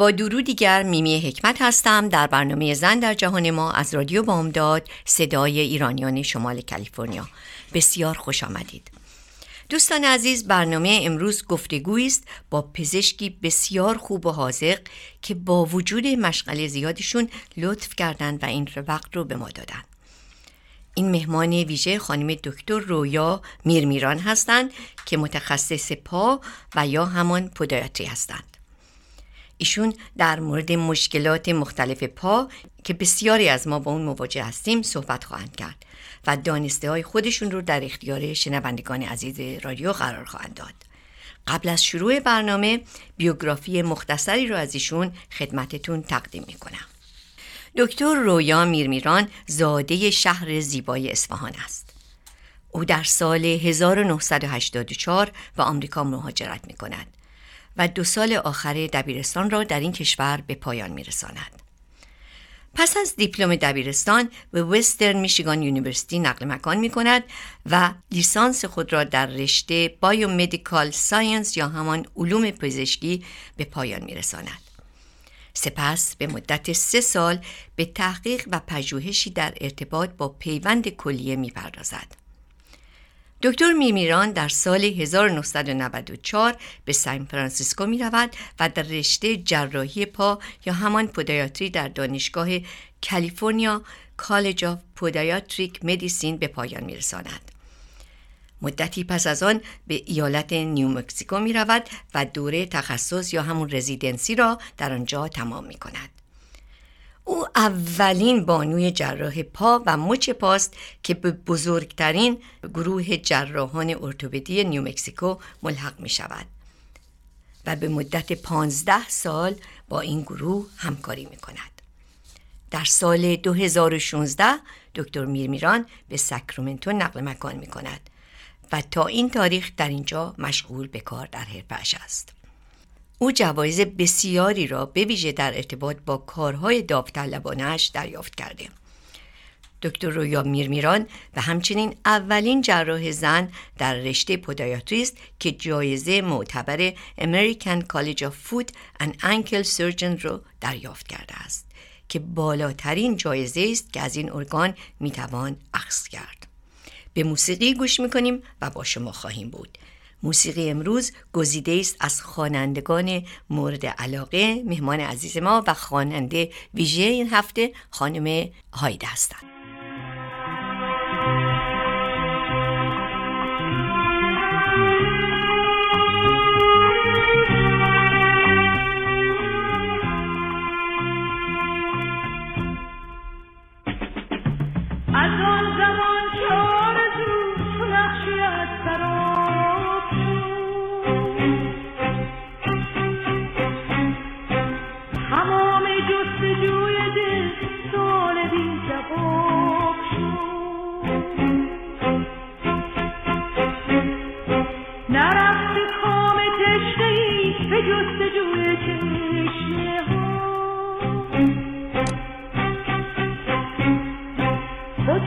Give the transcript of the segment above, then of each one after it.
با درو دیگر میمی حکمت هستم. در برنامه زن در جهان ما از رادیو بامداد صدای ایرانیان شمال کالیفرنیا. بسیار خوش آمدید. دوستان عزیز برنامه امروز گفتگویی است با پزشکی بسیار خوب و حاضق که با وجود مشغله زیادشون لطف کردند و این وقت رو به ما دادن این مهمان ویژه خانم دکتر رویا میرمیران هستند که متخصص پا و یا همان پودیاتری هستند. ایشون در مورد مشکلات مختلف پا که بسیاری از ما با اون مواجه هستیم صحبت خواهند کرد و دانسته های خودشون رو در اختیار شنوندگان عزیز رادیو قرار خواهند داد. قبل از شروع برنامه بیوگرافی مختصری رو از ایشون خدمتتون تقدیم می‌کنم. دکتر رویا میرمیران زاده شهر زیبای اصفهان است. او در سال 1984 به آمریکا مهاجرت می کند و دو سال آخر دبیرستان را در این کشور به پایان می رساند. پس از دیپلم دبیرستان به Western Michigan University نقل مکان می کند و لیسانس خود را در رشته biomedical science یا همان علوم پزشکی به پایان می رساند. سپس به مدت سه سال به تحقیق و پژوهشی در ارتباط با پیوند کلیه می پردازد. دکتر میرمیران در سال 1994 به سان فرانسیسکو می رود و در رشته جراحی پا یا همان podiatry در دانشگاه California College of Podiatric Medicine به پایان می رساند. مدتی پس از آن به ایالت نیومکسیکو می رود و دوره تخصص یا همون residency را در آنجا تمام می کند. او اولین بانوی جراح پا و مچ پاست که به بزرگترین گروه جراحان ارتوپدی نیومکسیکو ملحق می شود و به مدت پانزده سال با این گروه همکاری می کند. در سال 2016 دکتر میرمیران به ساکرامنتو نقل مکان می کند و تا این تاریخ در اینجا مشغول به کار در حرفش است. او جوایز بسیاری را به ویژه در ارتباط با کارهای داوطلبانهاش دریافت کرده. دکتر رویا میرمیران و همچنین اولین جراح زن در رشته پودیاتری است که جایزه معتبر American College of Foot and Ankle Surgeon را دریافت کرده است که بالاترین جایزه است که از این ارگان می‌توان اخذ کرد. به موسیقی گوش می‌کنیم و با شما خواهیم بود. موسیقی امروز گزیده است از خوانندگان مورد علاقه مهمان عزیز ما و خواننده ویژه این هفته خانم هایده هستند.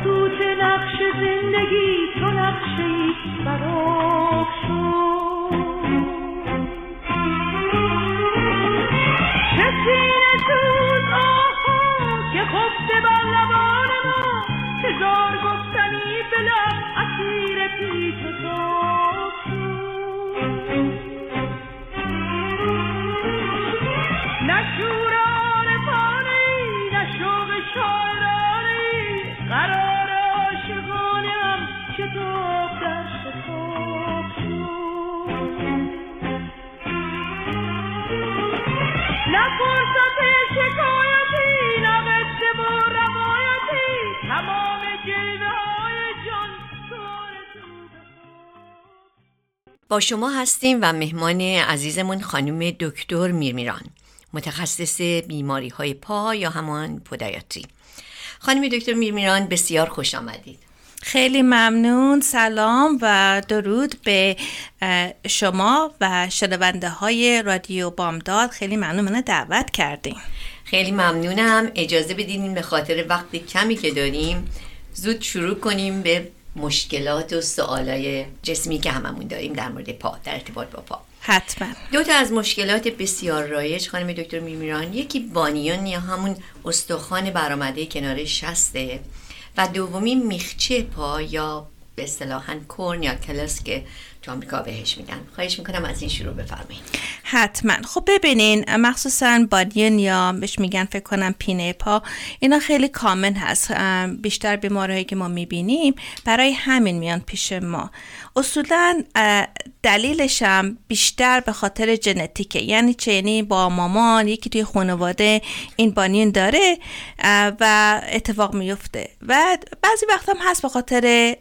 توت نقش زندگی تو نقشه ای براق شد. شکین سوز آها که خفته بر لبان ما هزار گفتنی بلم اسیر پیچ و با شما هستیم و مهمان عزیزمون خانم دکتر میرمیران متخصص بیماری های پا یا همان پودیاتری خانم دکتر میرمیران بسیار خوش آمدید. خیلی ممنون سلام و درود به شما و شنونده های رادیو بامداد. خیلی ممنون من دعوت کردیم خیلی ممنونم. اجازه بدین به خاطر وقت کمی که داریم زود شروع کنیم به مشکلات و سوالای جسمی که هممون داریم در مورد پا در ارتباط با پا. حتما. دو تا از مشکلات بسیار رایج خانم دکتر میمیران. یکی بانیون یا همون استخوان برآمده کنار شسته و دومی میخچه پا یا به اصطلاحا کورن یا کلس که تو آمریکا بهش میگن خواهش می‌کنم از این شروع بفرمایید. حتما. خب ببینین مخصوصا بادین یا بهش میگن فکر کنم پینه پا اینا خیلی کامن هست. بیشتر بیماری که ما می‌بینیم برای همین میان پیش ما. اصولا دلیلش هم بیشتر به خاطر ژنتیکه. یعنی چه؟ یعنی با مامان یکی توی خانواده این بانین داره و اتفاق میفته و بعضی وقت هم هست به خاطر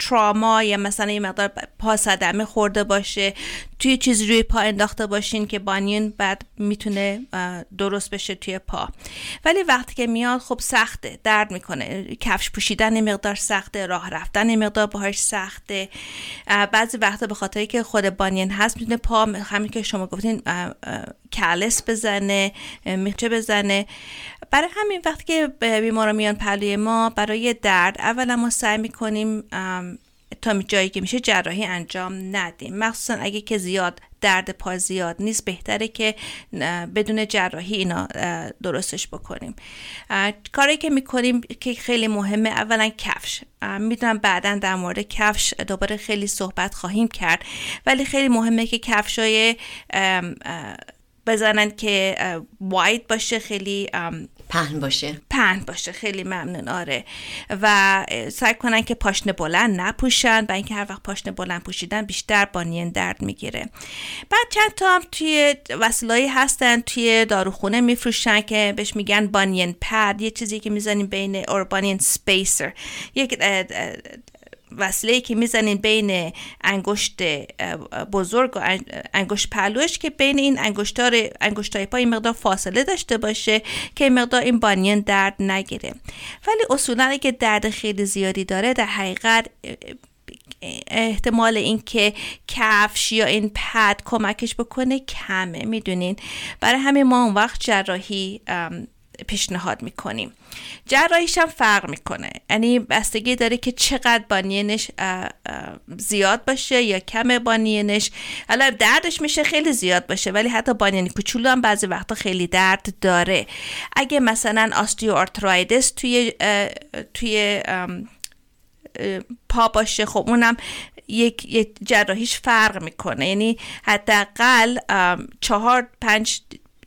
تراما یا مثلا یه مقدار پا صدمه خورده باشه توی چیزی روی پا انداخته باشین که بانین بعد می‌تونه درست بشه توی پا. ولی وقتی که میاد خب سخته درد می‌کنه. کفش پوشیدن مقدار سخته راه رفتن مقدار باهاش سخته. بعضی وقتا به خاطری که خود بانین هست می‌تونه پا همین که شما گفتین کلس بزنه میخچه بزنه. برای همین وقتی که بیمارا میان پلوی ما برای درد اولا ما سعی می‌کنیم تا جایی که میشه جراحی انجام ندیم. مخصوصا اگه که زیاد درد پا زیاد نیست بهتره که بدون جراحی اینا درستش بکنیم. کاری که می‌کنیم که خیلی مهمه اولا کفش. می‌دونم بعدا در مورد کفش دوباره خیلی صحبت خواهیم کرد. ولی خیلی مهمه که کفشای بزنن که واید باشه خیلی پهن باشه. پهن باشه. خیلی ممنون. آره. و سعی کنن که پاشنه بلند نپوشن و اینکه هر وقت پاشنه بلند پوشیدن بیشتر بانین درد می‌گیره. بعد چند تا هم توی وسیلایی هستن. توی داروخونه میفروشن که بهش میگن بانین پد. یه چیزی که می‌زنیم بین اور بانین سپیسر. یک وصله که می‌زنین بین انگشت بزرگ و انگشت پلوش که بین این انگشتار انگشتای پای مقدار فاصله داشته باشه که مقدار این بانین درد نگیره. ولی اصولا اگه درد خیلی زیادی داره در حقیقت احتمال اینکه کفش یا این پد کمکش بکنه کمه می‌دونین؟ برای همین ما اون وقت جراحی پیشنهاد می‌کنیم. جراحیش هم فرق می‌کنه. یعنی بستگی داره که چقدر بانینش زیاد باشه یا کم بانینش. حالا دردش میشه خیلی زیاد باشه ولی حتی بانین کوچولو هم بعضی وقتا خیلی درد داره. اگه مثلا آستیو توی توی پا باشه خب اونم یک, یک جراحیش فرق می‌کنه. یعنی حداقل چهار پنج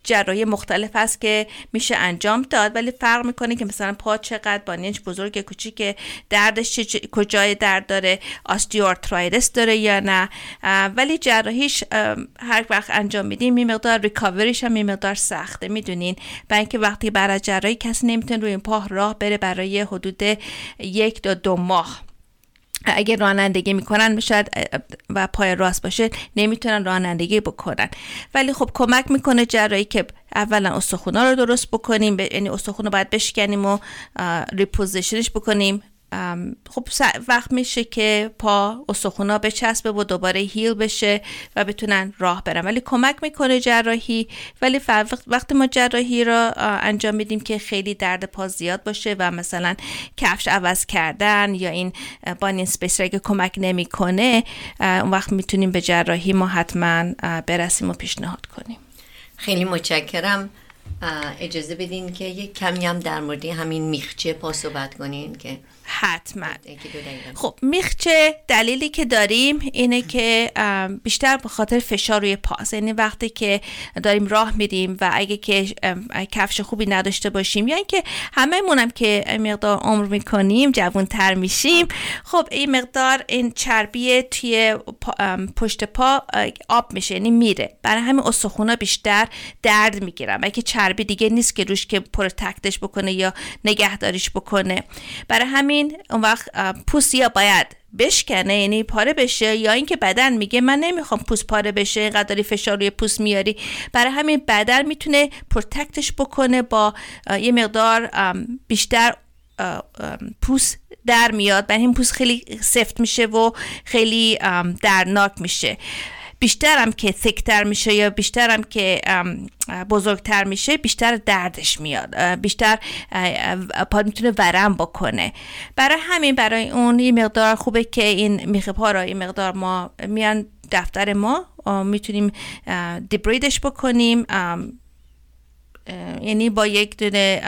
جراحی مختلف هست که میشه انجام داد ولی فرق می‌کنه که مثلا پا چقدر بانینش بزرگ کوچیک دردش کجای درد داره آستیوارترایدس داره یا نه. ولی جراحیش هر وقت انجام میدیم می مقدار ریکاوریش هم می مقدار سخته می‌دونین؟ برای اینکه وقتی برای جراحی کسی نمی‌تونه روی این پا راه بره برای حدود یک تا دو ماه. اگر رانندگی می‌کنن شاید و پای راست باشه نمی‌تونن رانندگی بکنن. ولی خب کمک می‌کنه جراحی که اولا استخونا رو درست بکنیم یعنی استخون رو باید بشکنیم و reposition ش بکنیم. خب وقت میشه که پا استخونا بچسبه و دوباره heal بشه و بتونن راه برن. ولی کمک می‌کنه جراحی ولی وقتی ما جراحی را انجام میدیم که خیلی درد پا زیاد باشه و مثلا کفش عوض کردن یا این بانین سپیس که کمک نمی‌کنه اون وقت می‌تونیم به جراحی ما حتما برسیم و پیشنهاد کنیم. خیلی متشکرم. اجازه بدین که یک کمی هم در مورد همین میخچه پا صحبت کنین که حتما. خب میخچه دلیلی که داریم؟ اینه که بیشتر به خاطر فشار روی پاس. یعنی وقتی که داریم راه میریم و اگه که کفش خوبی نداشته باشیم یا اینکه همه مونم که مقدار عمر می‌کنیم جوان تر میشیم خب این مقدار این چربی توی پشت پا آب میشه یعنی میره. برای همین استخونا بیشتر درد می‌گیرم اگه چربی دیگه نیست که روش که پروتکتش بکنه یا نگهداریش بکنه. برای همین اون وقت پوست یا باید بشکنه یعنی پاره بشه یا اینکه بدن میگه من نمی‌خوام پوست پاره بشه اینقدر فشار روی پوست میاری. برای همین بدن می‌تونه پروتکتش بکنه با یه مقدار بیشتر پوست در میاد. برای این پوست خیلی سفت میشه و خیلی درناک میشه. بیشترم که ثکتر میشه یا بیشترم که بزرگتر میشه بیشتر دردش میاد بیشتر پا می‌تونه ورم بکنه. برای همین برای اون یه مقدار خوبه که این میخه پا را این مقدار ما میان دفتر ما می‌تونیم دیبریدش بکنیم یعنی با یک دونه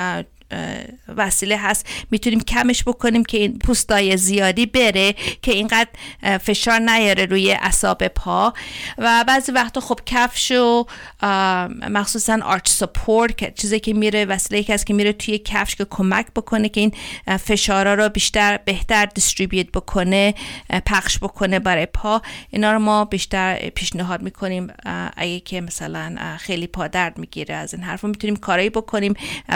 وسیله هست. می‌تونیم کمش بکنیم که این پوستای زیادی بره که اینقدر فشار نیاره روی اصاب پا. و بعضی وقتا خب کفش و مخصوصا آرچ سپورت که چیزی که میره وسیله که هست که میره توی کفش که کمک بکنه که این فشارا رو بیشتر بهتر دیستریبیوت بکنه پخش بکنه برای پا. اینا رو ما بیشتر پیشنهاد می‌کنیم اگه که مثلا خیلی پا درد می‌گیره از این حرف می‌تونیم کارایی بکنیم.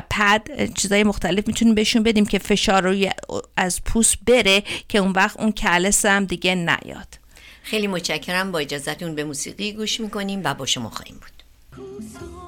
پد چیزای مختلف می‌تونیم بهشون بدیم که فشار روی از پوست بره که اون وقت اون کلس هم دیگه نیاد. خیلی متشکرم. با اجازتون به موسیقی گوش می‌کنیم و با شما خواهیم بود.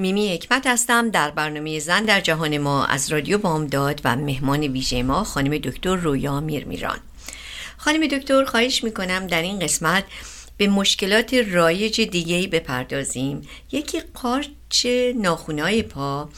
میمی حکمت هستم. در برنامه زن در جهان ما از رادیو بامداد و مهمان ویژه ما خانم دکتر رویا میرمیران. خانم دکتر خواهش می‌کنم در این قسمت به مشکلات رایج دیگهی بپردازیم. یکی قارچ ناخونای پا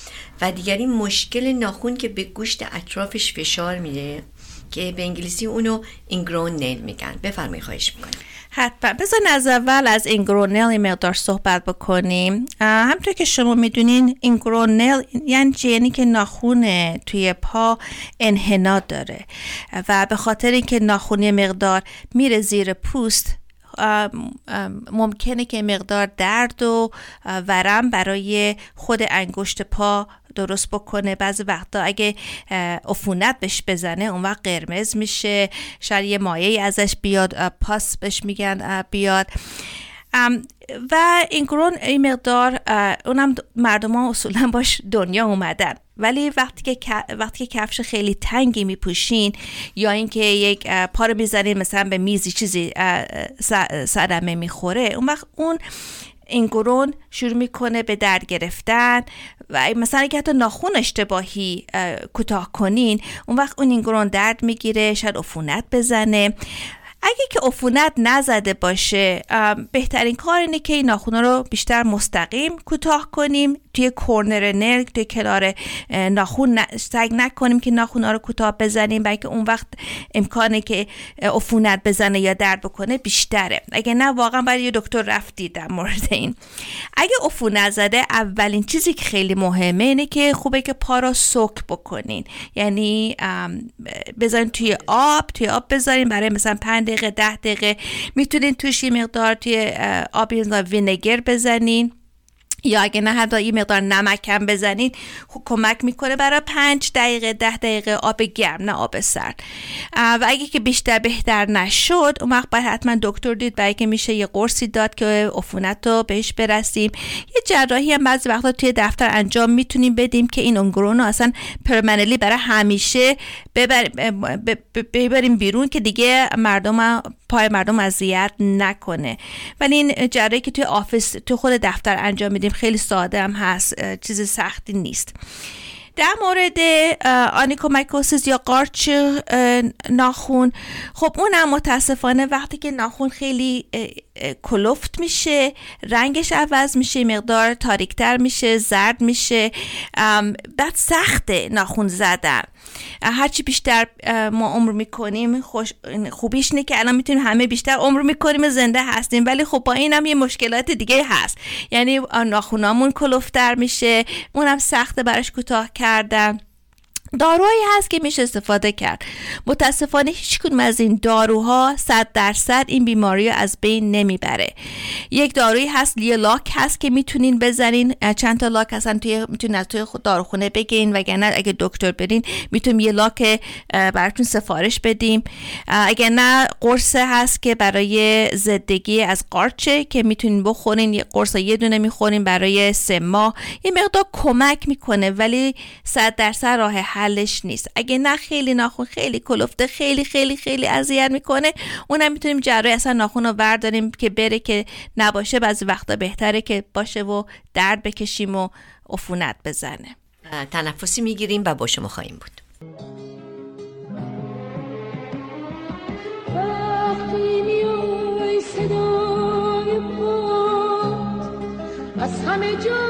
و دیگری مشکل ناخون که به گوشت اطرافش فشار میده که به انگلیسی اونو اینگرون نیل میگن. بفرمایید خواهش می‌کنم. حتما. بذارین از اول از اینگرونل مقدار صحبت بکنیم. همطور که شما می‌دونین اینگرونل یعنی یعنی که ناخون توی پا انحنا داره و به خاطر اینکه ناخونی مقدار میره زیر پوست ممکنه که مقدار درد و ورم برای خود انگشت پا درست بکنه. بعضی وقتا اگه عفونت بهش بزنه اون وقت قرمز میشه. شاید یه مایه ازش بیاد پاس بهش میگن بیاد. و این گرون این مقدار اونم مردم ها اصولا باش دنیا اومدن. ولی وقتی که وقتی که کفش خیلی تنگی میپوشین یا اینکه یک پا می‌زنین مثلا به میزی چیزی صدمه می‌خوره اون وقت اون این گرون شروع می‌کنه به درد گرفتن و مثلا اگه حتی ناخون اشتباهی کوتاه کنین اون وقت اون این گرون درد می‌گیره شاید عفونت بزنه. اگه که عفونت نزده باشه بهترین کار اینه که این ناخونا رو بیشتر مستقیم کوتاه کنیم توی کورنر نل توی کنار ناخون سگ نکنیم که ناخون رو کوتاه بزنیم بلکه اون وقت امکانه که عفونت بزنه یا درد بکنه بیشتره. اگه نه واقعا باید یه دکتر رفتید در مورد این. اگه عفونت زده اولین چیزی که خیلی مهمه اینه که خوبه که پا را سک بکنین. یعنی بذارین توی آب توی آب بذارین. برای مثلا 5 دقیقه 10 دقیقه می‌تونین توش یه مقدار توی آب وینگر بزنین. یا اگه نه حتی یه مقدار نمک هم بزنید کمک می‌کنه برای پنج دقیقه ده دقیقه آب گرم نه آب سرد. و اگه که بیشتر بهتر نشد اون وقت باید حتما دکتر دید برای که میشه یه قرصی داد که عفونت رو بهش برسیم. یه جراحی هم بعضی وقتا توی دفتر انجام می‌تونیم بدیم که این اونگرون رو اصلا پرمنلی برای همیشه ببریم بیرون که دیگه مردم پای مردم اذیت نکنه. ولی این جراحی که توی office تو خود دفتر انجام میدیم خیلی ساده هم هست چیز سختی نیست. در مورد onychomycosis یا قارچ ناخون خب اونم متاسفانه وقتی که ناخون خیلی کلفت میشه رنگش عوض میشه مقدار تاریکتر میشه زرد میشه بعد سخته ناخون زدن. هرچی بیشتر ما عمر می‌کنیم خوش خوبیش نه که الان می‌تونیم همه بیشتر عمر می‌کنیم زنده هستیم ولی خب با این یه مشکلات دیگه هست. یعنی ناخونامون کلفتر میشه اونم سخته براش کوتاه کردن. داروهایی هست که میشه استفاده کرد. متاسفانه هیچ کدوم از این داروها صد درصد این بیماری رو از بین نمی‌بره. یک دارویی هست لاک هست که می‌تونین بزنین. چند تا لاک هستن توی می‌تونین از توی داروخونه بگین وگرنه اگه دکتر برین می‌تونیم یه لاک براتون سفارش بدیم. اگه نه قرص هست که برای زدگی از قارچه که می‌تونین بخورین. یه قرص یه دونه می‌خورین برای سه ماه. یه مقدار کمک می‌کنه ولی صد درصد راه حلش نیست. اگه نه خیلی ناخون خیلی کلفته خیلی خیلی خیلی اذیت می‌کنه اونم می‌تونیم جراحی اصلا ناخون رو برداریم که بره که نباشه. بعضی وقتا بهتره که باشه و درد بکشیم و عفونت بزنه. تنفسی می‌گیریم و با شما خواهیم بود. از همه جاده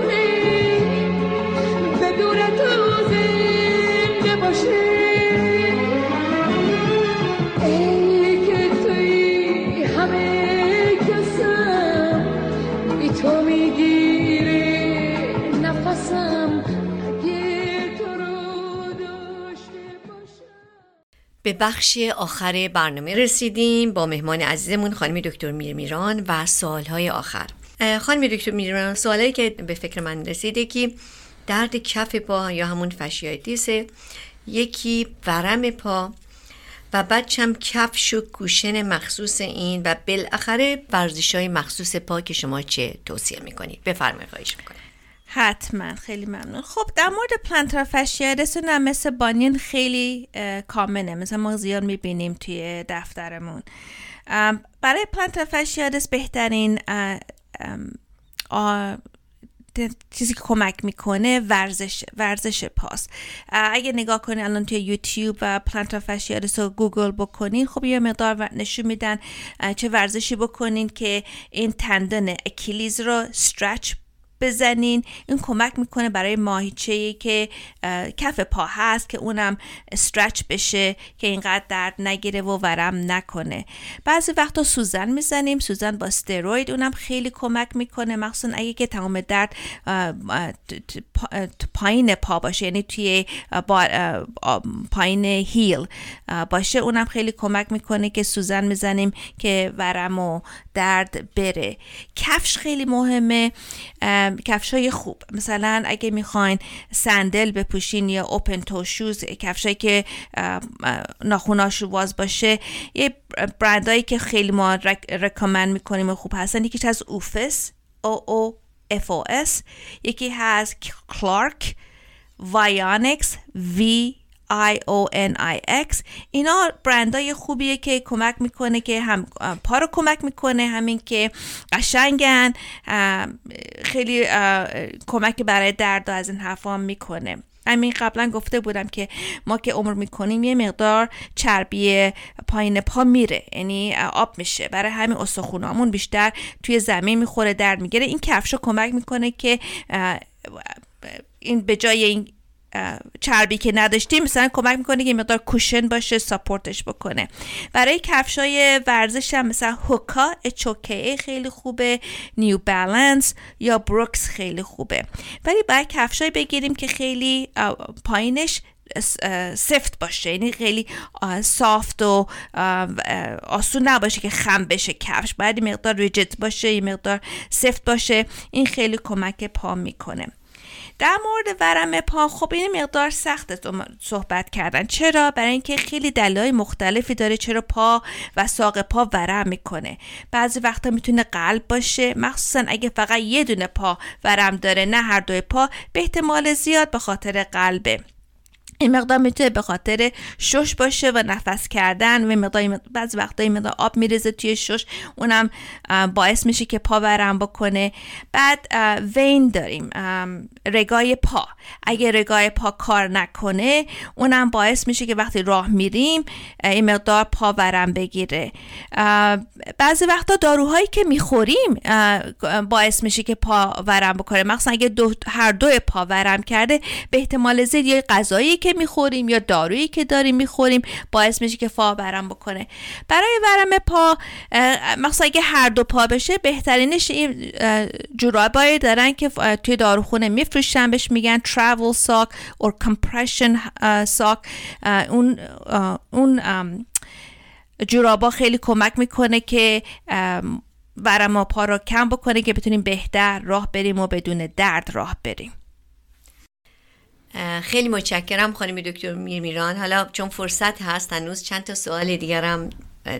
بخش آخر برنامه رسیدیم. با مهمان عزیزمون خانم دکتر میرمیران و سوالهای آخر. خانم دکتر میرمیران سوالی که به فکر من رسیده که درد کف پا یا همون فشیایتیس یکی ورم پا و بعد چم کفش و کوشن مخصوص این و بالاخره ورزش های مخصوص پا که شما چه توصیه می‌کنید؟ بفرمایید خواهش می‌کنم. حتما. خیلی ممنون. خب در مورد پلانتر فشیادس هم مثل بانین خیلی common ه. مثل ما زیاد می‌بینیم توی دفترمون. برای plantar fasciitis بهترین چیزی که کمک می‌کنه ورزش ورزش پاست اگه نگاه کنید الان توی یوتیوب و plantar fasciitis رو گوگل بکنین خب یه مقدار نشون میدن چه ورزشی بکنین که این tendon Achilles رو stretch بزنین. این کمک می‌کنه برای ماهیچه ای که کف پا هست که اونم استرچ بشه که اینقدر درد نگیره و ورم نکنه. بعضی وقتا سوزن می‌زنیم. سوزن با استروید اونم خیلی کمک می‌کنه. مخصوصا اگه که تمام درد پایین پا باشه یعنی توی پایین هیل باشه اونم خیلی کمک می‌کنه که سوزن می‌زنیم که ورم و درد بره. کفش خیلی مهمه. کفش های خوب. مثلا اگه می‌خواین sandal بپوشین یا open toe shoes کفشایی که ناخوناش واز باشه یه برندهایی که خیلی ما recommend می‌کنیم و خوب هستن. یکیش از Oofos O O F O S یکی هست Clark Vionics V I O N I X. اینا برندای خوبیه که کمک می‌کنه که هم پا رو کمک می‌کنه همین که قشنگن خیلی کمک برای درد از این حرفا می‌کنه. همین قبلا گفته بودم که ما که عمر می‌کنیم یه مقدار چربی پایین پا میره یعنی آب میشه. برای همین استخونامون بیشتر توی زمین می‌خوره درد می‌گیره. این کفشو کمک می‌کنه که این به جای این چربی که نداشتیم مثلا کمک می‌کنه که مقدار کوشن باشه ساپورتش بکنه. برای کفشای ورزش هم مثلا هوکا اچوکه خیلی خوبه نیو بالانس یا بروکس خیلی خوبه. ولی باید کفشای بگیریم که خیلی پایینش سفت باشه. یعنی خیلی سافت و آسون نباشه که خم بشه کفش. باید مقدار ریجت باشه یه مقدار سفت باشه. این خیلی کمک پا می‌کنه. در مورد ورم پا خب این مقدار سخت صحبت کردن. چرا؟ برای اینکه خیلی دلایل مختلفی داره چرا پا و ساق پا ورم می‌کنه. بعضی وقتا می‌تونه قلب باشه. مخصوصا اگه فقط یه دونه پا ورم داره نه هر دوی پا به احتمال زیاد به خاطر قلبه. این مقدار می‌تونه به خاطر شش باشه و نفس کردن و مقدار بعضی وقتا این مقدار آب میرزه توی شش. اونم باعث میشه که پا ورم بکنه. بعد وین داریم. رگای پا. اگه رگای پا کار نکنه اونم باعث میشه که وقتی راه میریم این مقدار پا ورم بگیره. بعضی وقتا داروهایی که می‌خوریم باعث میشه که پا ورم بکنه. مخصوصا اگه دو هر دو پا ورم کرده به احتمال زیاد یه غذایی که می‌خوریم یا دارویی که داریم می‌خوریم باعث میشه که پا ورم بکنه. برای ورم پا مخصوصا اگه هر دو پا بشه بهترینش این جورابایی دارن که توی داروخونه میفروشن بهش میگن travel sock or compression sock. اون اون جورابا خیلی کمک می‌کنه که ورم پا رو کم بکنه که بتونیم بهتر راه بریم و بدون درد راه بریم. خیلی متشکرم خانم دکتر میرمیران. حالا چون فرصت هست هنوز چند تا سوال دیگرم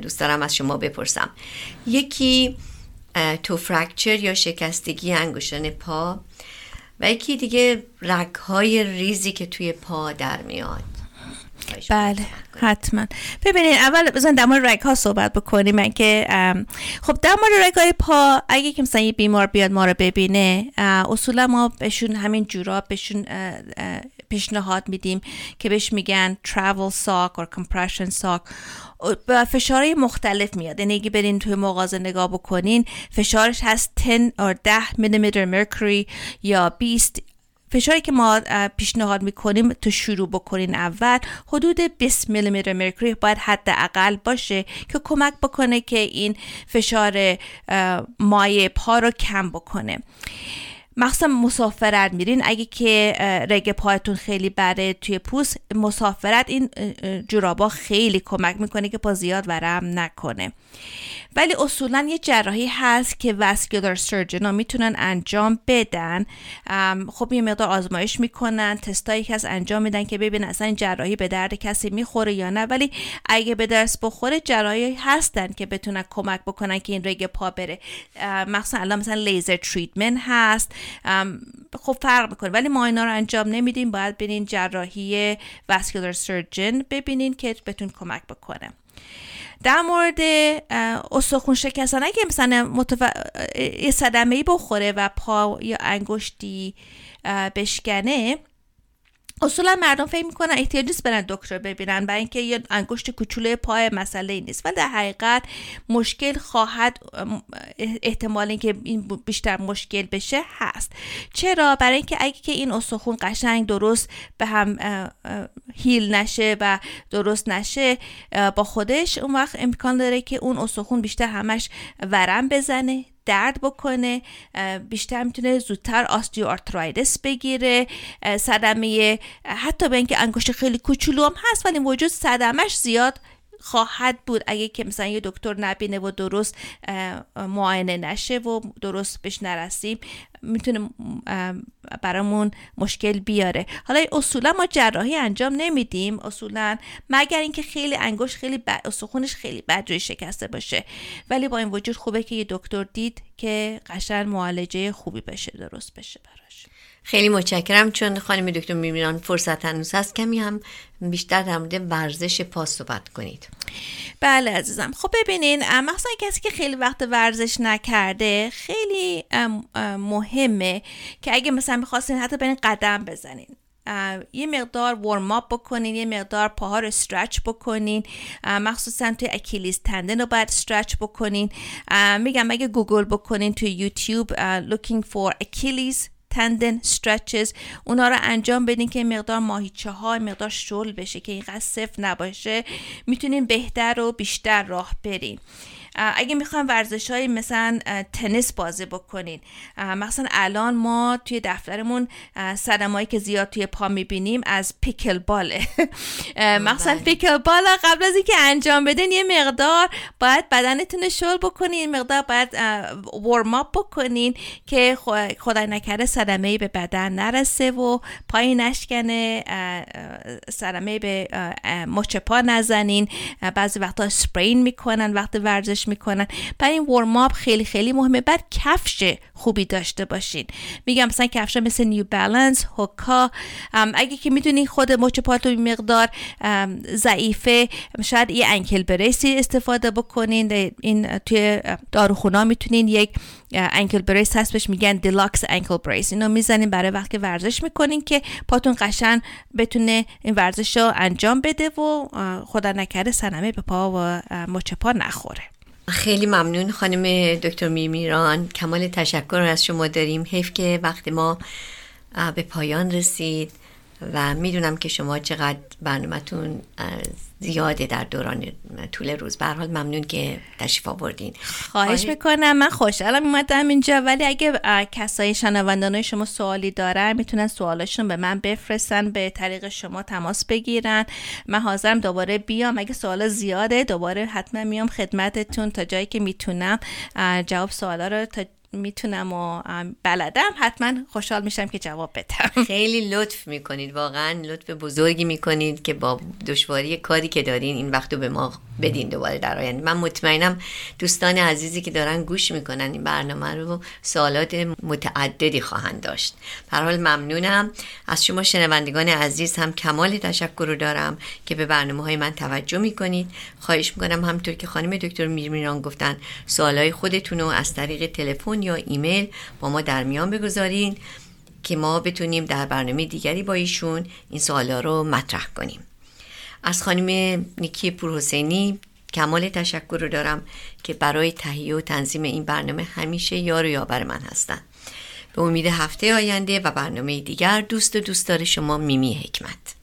دوست دارم از شما بپرسم. یکی تو فرکچر یا شکستگی انگشتان پا و یکی دیگه رگ های ریزی که توی پا در میاد. بله حتما. ببینید اول بزن در مورد رگ ها صحبت بکنیم. که خب در مورد رگ های پا اگه که مثلا یه بیمار بیاد ما رو ببینه اصولا ما بهشون همین جوراب بهشون پیشنهاد میدیم که بهش میگن travel sock or compression sock. و فشارهای مختلف میاد. یعنی اگه برین توی مغازه نگاه بکنین فشارش هست 10 or 10 میلیمتر مرکوری یا 20 فشاری که ما پیشنهاد می‌کنیم تو شروع بکنین اول حدود 20 میلیمتر مرکوری باید حداقل باشه که کمک بکنه که این فشار مایع پا رو کم بکنه. مخصوصا مسافرت میرین. اگه که رگ پایتون خیلی بره توی پوست مسافرت این جورابا خیلی کمک می‌کنه که پا زیاد ورم نکنه. ولی اصولا یه جراحی هست که وسکولار سرجن ها می‌تونن انجام بدن. خب یه مقدار آزمایش می‌کنن تستایی که انجام میدن که ببینن اصلا این جراحی به درد کسی می‌خوره یا نه. ولی اگه به درس بخوره جراحی هستن که بتونن کمک بکنن که این رگ پا بره. مخصوصا الان مثلا لیزر تریتمنت هست. خب فرق می‌کنه. ولی ما اینا رو انجام نمیدیم. باید برین جراحی واسکولار سرجن ببینین که بهتون کمک بکنه. در مورد استخون شکستن اگه مثلا متف... صدمه بخوره و پا یا انگشتی بشکنه اصولا مردم فکر می‌کنن احتیاج نیست برن دکتر ببینن برای اینکه یه انگشت کوچولوی پای مسئله نیست. ولی در حقیقت مشکل خواهد احتمال اینکه این بیشتر مشکل بشه هست. چرا؟ برای اینکه اگه که این استخون قشنگ درست به هم هیل نشه و درست نشه با خودش اون وقت امکان داره که اون استخون بیشتر همش ورم بزنه. درد بکنه بیشتر می‌تونه زودتر آرترایدس بگیره. صدمه حتی به اینکه انگشت خیلی کوچولو هم هست ولی وجود صدمش زیاد خواهد بود اگه که مثلا یه دکتر نبینه و درست معاینه نشه و درست بهش نرسیم می‌تونه برامون مشکل بیاره. حالا اصولا ما جراحی انجام نمیدیم. اصولا مگر اینکه خیلی انگشت خیلی ب... استخونش خیلی بد روی شکسته باشه. ولی با این وجود خوبه که یه دکتر دید که قشن معالجه خوبی بشه درست بشه براش. خیلی متشکرم چون خانم دکتر میمیران فرصت هنوز هست کمی هم بیشتر در مورد ورزش پا صحبت کنید. بله عزیزم. خب ببینین مثلا کسی که خیلی وقت ورزش نکرده خیلی مهمه که اگه مثلا می‌خواستین حتی برین قدم بزنین. یه مقدار warm up بکنین یه مقدار پاها رو stretch بکنین. مخصوصا توی Achilles tendon رو باید stretch بکنین. میگم اگه گوگل بکنین توی یوتیوب looking for Achilles تندن stretches. اونا رو انجام بدین که مقدار ماهیچه ها مقدار شل بشه که اینقدر صفر نباشه. می‌تونین بهتر و بیشتر راه برین. اگه می‌خوایم ورزش های مثلا تنیس بازی بکنین. مثلا الان ما توی دفترمون صدمایی که زیاد توی پا می‌بینیم از پیکل باله مثلا بله. پیکل بال قبل از اینکه انجام بدین یه مقدار باید بدنتون شل بکنین مقدار باید ورم اپ بکنین که خدای نکرده صدمه به بدن نرسه و پای نشکنه. صدمه به مچ پا نزنین. بعضی وقتا سپرین می‌کنن وقت ورزش می‌کنن. برای این ورم خیلی خیلی مهمه. بعد کفش خوبی داشته باشین. میگم مثلا کفش مثل نیو بالانس هوکا اگه که می‌تونین خود مچ پاتو مقدار ضعیفه شاید یه انکل بریسی استفاده بکنین. این توی داروخونا می‌تونین یک ankle brace هست بهش میگن deluxe ankle brace اینو می‌زنین برای وقتی ورزش می‌کنین که پاتون قشنگ بتونه این ورزش رو انجام بده و خدا نکرده صدمه به پا و مچ پا نخوره. خیلی ممنون خانم دکتر میرمیران. کمال تشکر از شما داریم. حیف که وقت ما به پایان رسید. و می‌دونم که شما چقدر برنامهتون زیاده در دوران طول روز. به حال ممنون که تشریف آوردین. خواهش می‌کنم. من خوشحالم اومدم اینجا. ولی اگه کسای شنوندان شما سوالی دارن می‌تونن سوالاشون به من بفرستن به طریق شما تماس بگیرن. من حاضرم دوباره بیام. اگه سوال زیاده دوباره حتما میام خدمتتون تا جایی که می‌تونم جواب سوالا رو تا می‌تونم و بلدم. حتما خوشحال میشم که جواب بدم. خیلی لطف می‌کنید واقعا لطف بزرگی می‌کنید که با دشواری کاری که دارین این وقت رو به ما بدین دوباره در آینده. من مطمئنم دوستان عزیزی که دارن گوش می‌کنن این برنامه رو سوالات متعددی خواهند داشت. در حال ممنونم. از شما شنوندگان عزیز هم کمال تشکر رو دارم که به برنامه های من توجه می‌کنید. خواهش می‌کنم همطور که خانم دکتر میرمیران گفتن سوالای خودتون رو از طریق تلفن یا ایمیل با ما در میان بگذارین که ما بتونیم در برنامه دیگری با ایشون این سوالا رو مطرح کنیم. از خانم نیکی پورحسینی کمال تشکر رو دارم که برای تهیه و تنظیم این برنامه همیشه یار و یاور من هستن. به امید هفته آینده و برنامه دیگر دوست و دوستدار شما میمی حکمت.